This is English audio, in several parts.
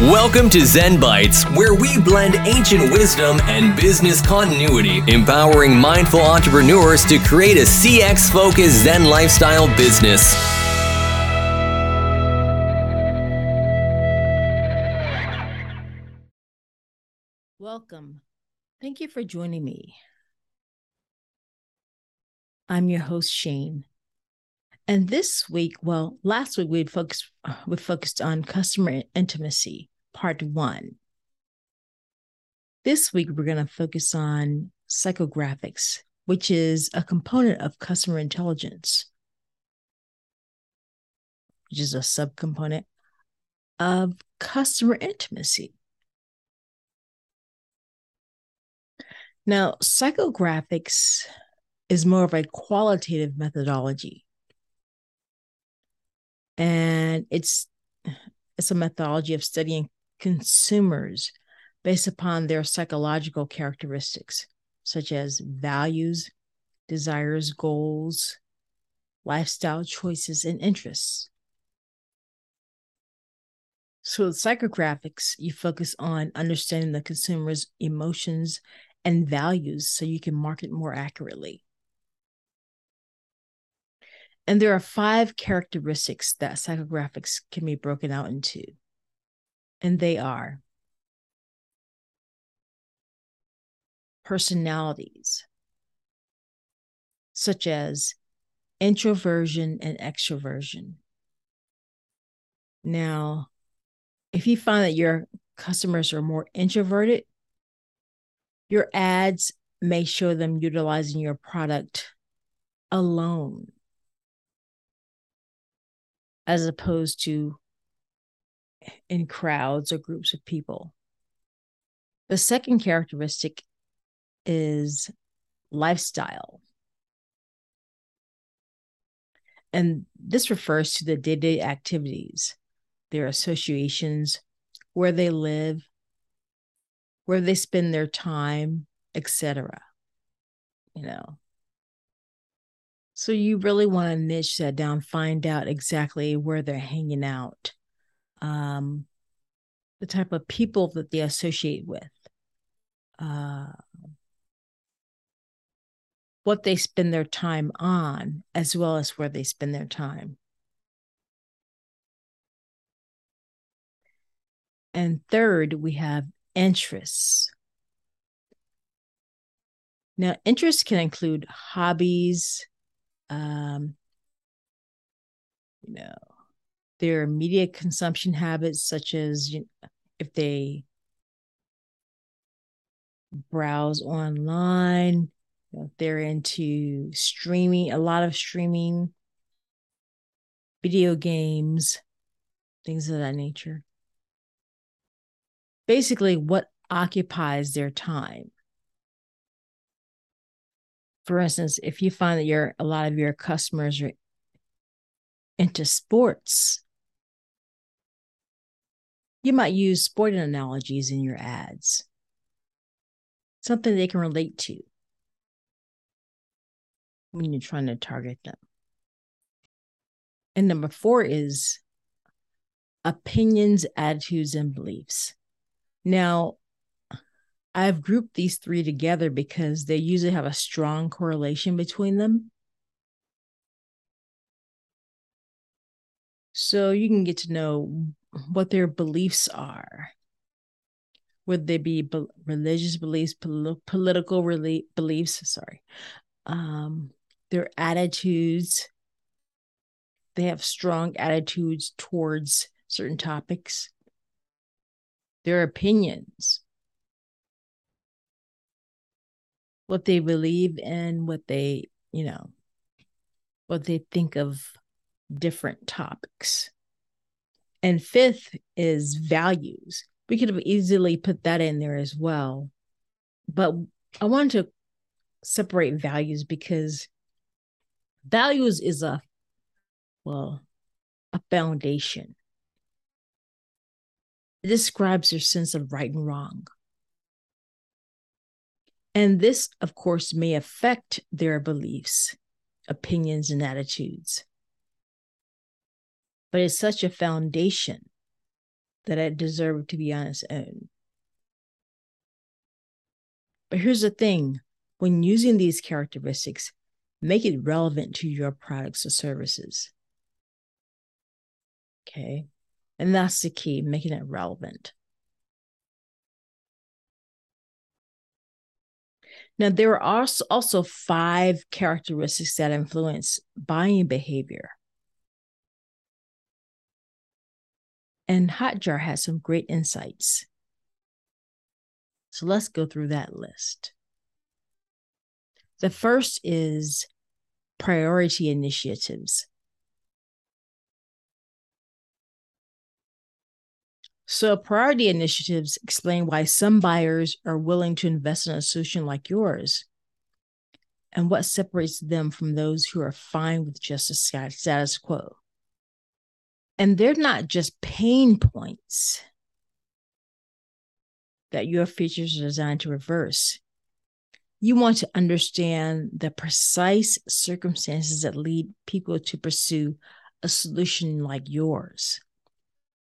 Welcome to Zen Bites, where we blend ancient wisdom and business continuity, empowering mindful entrepreneurs to create a CX focused Zen lifestyle business. Welcome. Thank you for joining me. I'm your host, Shayn. And this week, well, last week we focused we focused on customer intimacy part one. This week, we're going to focus on psychographics, which is a component of customer intelligence, which is a subcomponent of customer intimacy. Now, psychographics is more of a qualitative methodology. And it's it's a methodology of studying consumers based upon their psychological characteristics, such as values, desires, goals, lifestyle choices, and interests. So, with psychographics, you focus on understanding the consumer's emotions and values so you can market more accurately. And there are five characteristics that psychographics can be broken out into and they are personalities, such as introversion and extroversion. Now, if you find that your customers are more introverted, your ads may show them utilizing your product alone as opposed to in crowds or groups of people. The second characteristic is lifestyle. And this refers to the day to day activities, their associations, where they live, where they spend their time, etc. You know. So you really want to niche that down, find out exactly where they're hanging out um, the type of people that they associate with, uh, what they spend their time on, as well as where they spend their time. And third, we have interests. Now, interests can include hobbies, um, you know, their media consumption habits, such as you know, if they browse online, you know, they're into streaming, a lot of streaming, video games, things of that nature. Basically, what occupies their time. For instance, if you find that your a lot of your customers are into sports, you might use sporting analogies in your ads, something they can relate to when you're trying to target them. And number four is opinions, attitudes, and beliefs. Now, I've grouped these three together because they usually have a strong correlation between them. So you can get to know what their beliefs are. Would they be, religious beliefs, pol- political rel- beliefs? Sorry, um, their attitudes. They have strong attitudes towards certain topics. Their opinions, what they believe in, what they, you know, what they think of different topics. And fifth is values. We could have easily put that in there as well. But I wanted to separate values because values is a, well, a foundation. It describes your sense of right and wrong. And this, of course, may affect their beliefs, opinions, and attitudes but it's such a foundation that it deserved to be on its own. But here's the thing when using these characteristics, make it relevant to your products or services. Okay. And that's the key, making it relevant. Now, there are also, five characteristics that influence buying behavior. And Hotjar has some great insights. So let's go through that list. The first is priority initiatives. So, priority initiatives explain why some buyers are willing to invest in a solution like yours and what separates them from those who are fine with just a status quo. And they're not just pain points that your features are designed to reverse. You want to understand the precise circumstances that lead people to pursue a solution like yours.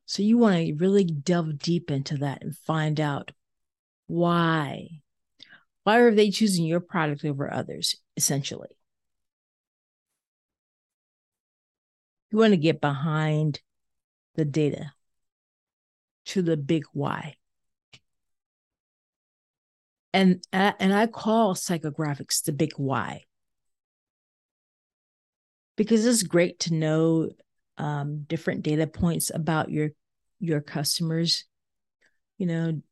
So you want to really delve deep into that and find out why. Why are they choosing your product over others, essentially? You want to get behind the data to the big why. And, and I call psychographics the big why because it's great to know um, different data points about your your customers you know.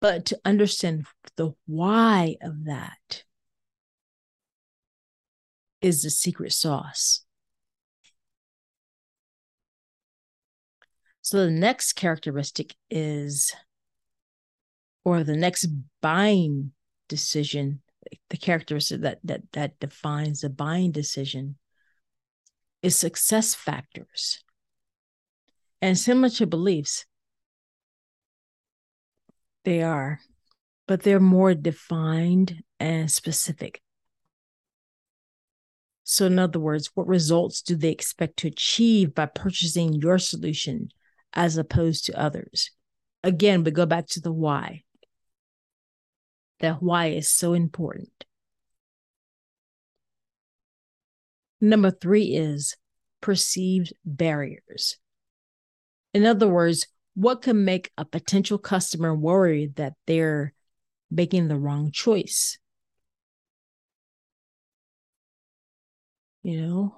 But to understand the why of that is the secret sauce. So the next characteristic is or the next buying decision the characteristic that that that defines the buying decision is success factors. And similar to beliefs, they are, but they're more defined and specific. So, in other words, what results do they expect to achieve by purchasing your solution as opposed to others? Again, we go back to the why. That why is so important. Number three is perceived barriers. In other words, what can make a potential customer worry that they're making the wrong choice? You know?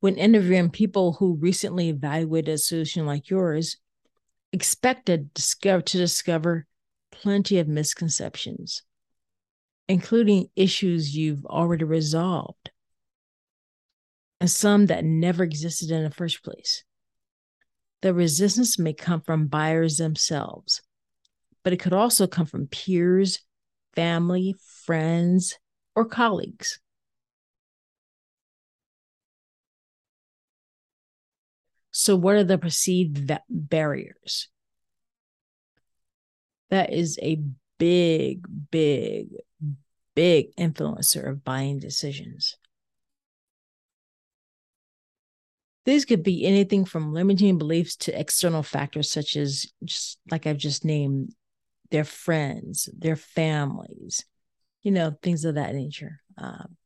When interviewing people who recently evaluated a solution like yours, expected to discover plenty of misconceptions including issues you've already resolved and some that never existed in the first place. The resistance may come from buyers themselves, but it could also come from peers, family, friends, or colleagues. So, what are the perceived barriers? That is a big, big big influencer of buying decisions. These could be anything from limiting beliefs to external factors such as just like I've just named their friends, their families, you know, things of that nature. Um,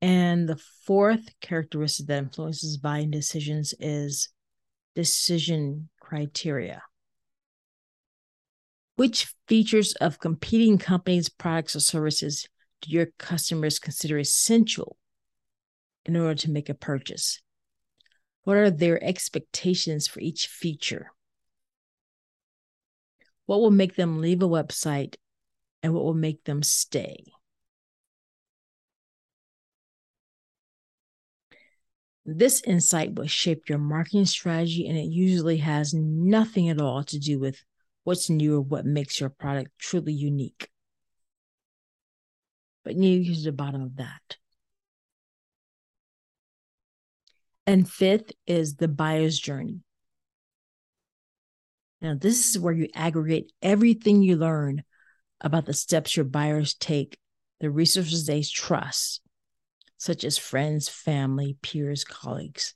and the fourth characteristic that influences buying decisions is decision criteria. Which features of competing companies' products or services do your customers consider essential in order to make a purchase? What are their expectations for each feature? What will make them leave a website and what will make them stay? This insight will shape your marketing strategy, and it usually has nothing at all to do with what's new or what makes your product truly unique. But get to the bottom of that. And fifth is the buyer's journey. Now, this is where you aggregate everything you learn about the steps your buyers take, the resources they trust, such as friends, family, peers, colleagues.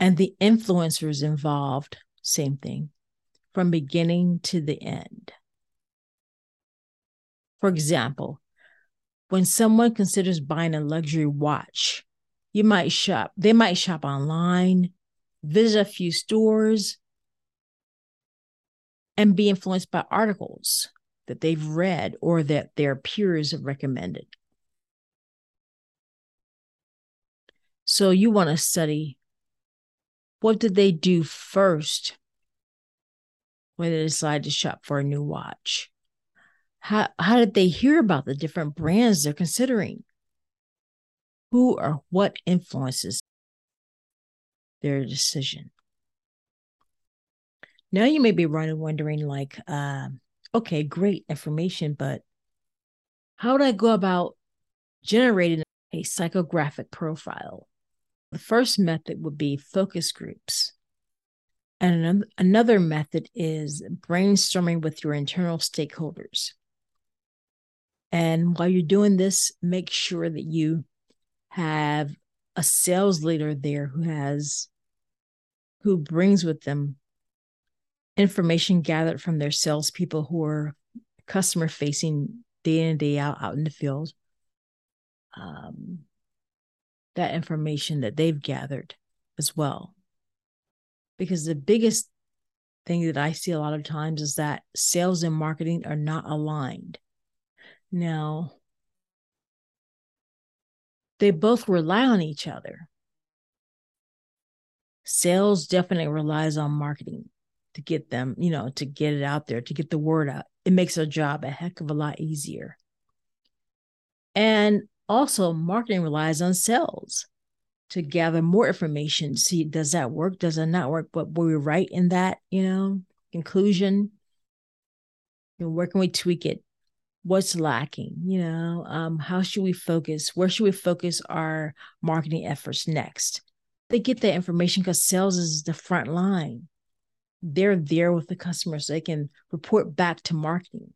And the influencers involved, same thing, from beginning to the end. For example, when someone considers buying a luxury watch, you might shop, they might shop online, visit a few stores, and be influenced by articles that they've read or that their peers have recommended. So you want to study what did they do first when they decided to shop for a new watch? How, how did they hear about the different brands they're considering? Who or what influences their decision? Now you may be running wondering, like, uh, okay, great information, but how would I go about generating a psychographic profile? The first method would be focus groups. And another method is brainstorming with your internal stakeholders. And while you're doing this, make sure that you have a sales leader there who has who brings with them information gathered from their salespeople who are customer facing day in and day out out in the field. Um, that information that they've gathered as well. Because the biggest thing that I see a lot of times is that sales and marketing are not aligned. Now, they both rely on each other. Sales definitely relies on marketing to get them, you know, to get it out there, to get the word out. It makes their job a heck of a lot easier. And also, marketing relies on sales to gather more information. See, does that work? Does it not work? But were we right in that, you know, conclusion? You know, where can we tweak it? What's lacking? You know, um, how should we focus? Where should we focus our marketing efforts next? They get that information because sales is the front line. They're there with the customers so they can report back to marketing.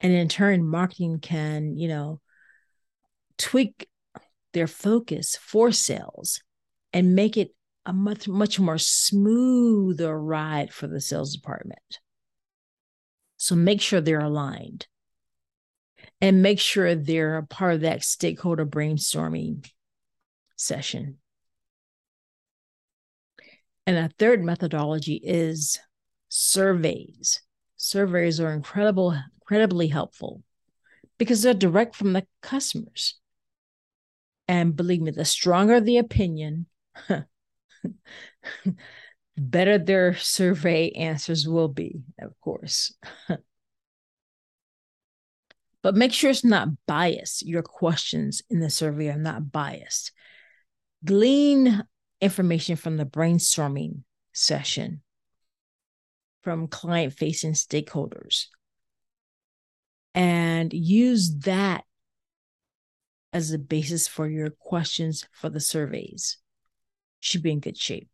And in turn, marketing can, you know, tweak their focus for sales and make it a much much more smoother ride for the sales department. So make sure they're aligned and make sure they're a part of that stakeholder brainstorming session. And a third methodology is surveys. Surveys are incredible incredibly helpful because they're direct from the customers and believe me, the stronger the opinion, better their survey answers will be, of course. but make sure it's not biased. Your questions in the survey are not biased. Glean information from the brainstorming session from client facing stakeholders and use that as a basis for your questions for the surveys. Should be in good shape.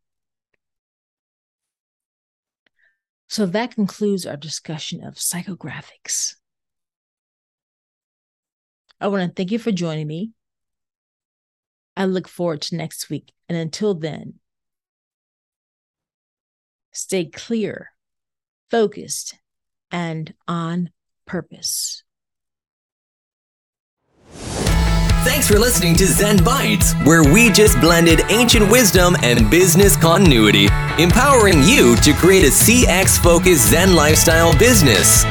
So that concludes our discussion of psychographics. I want to thank you for joining me. I look forward to next week. And until then, stay clear, focused, and on purpose. Thanks for listening to Zen Bites, where we just blended ancient wisdom and business continuity, empowering you to create a CX focused Zen lifestyle business.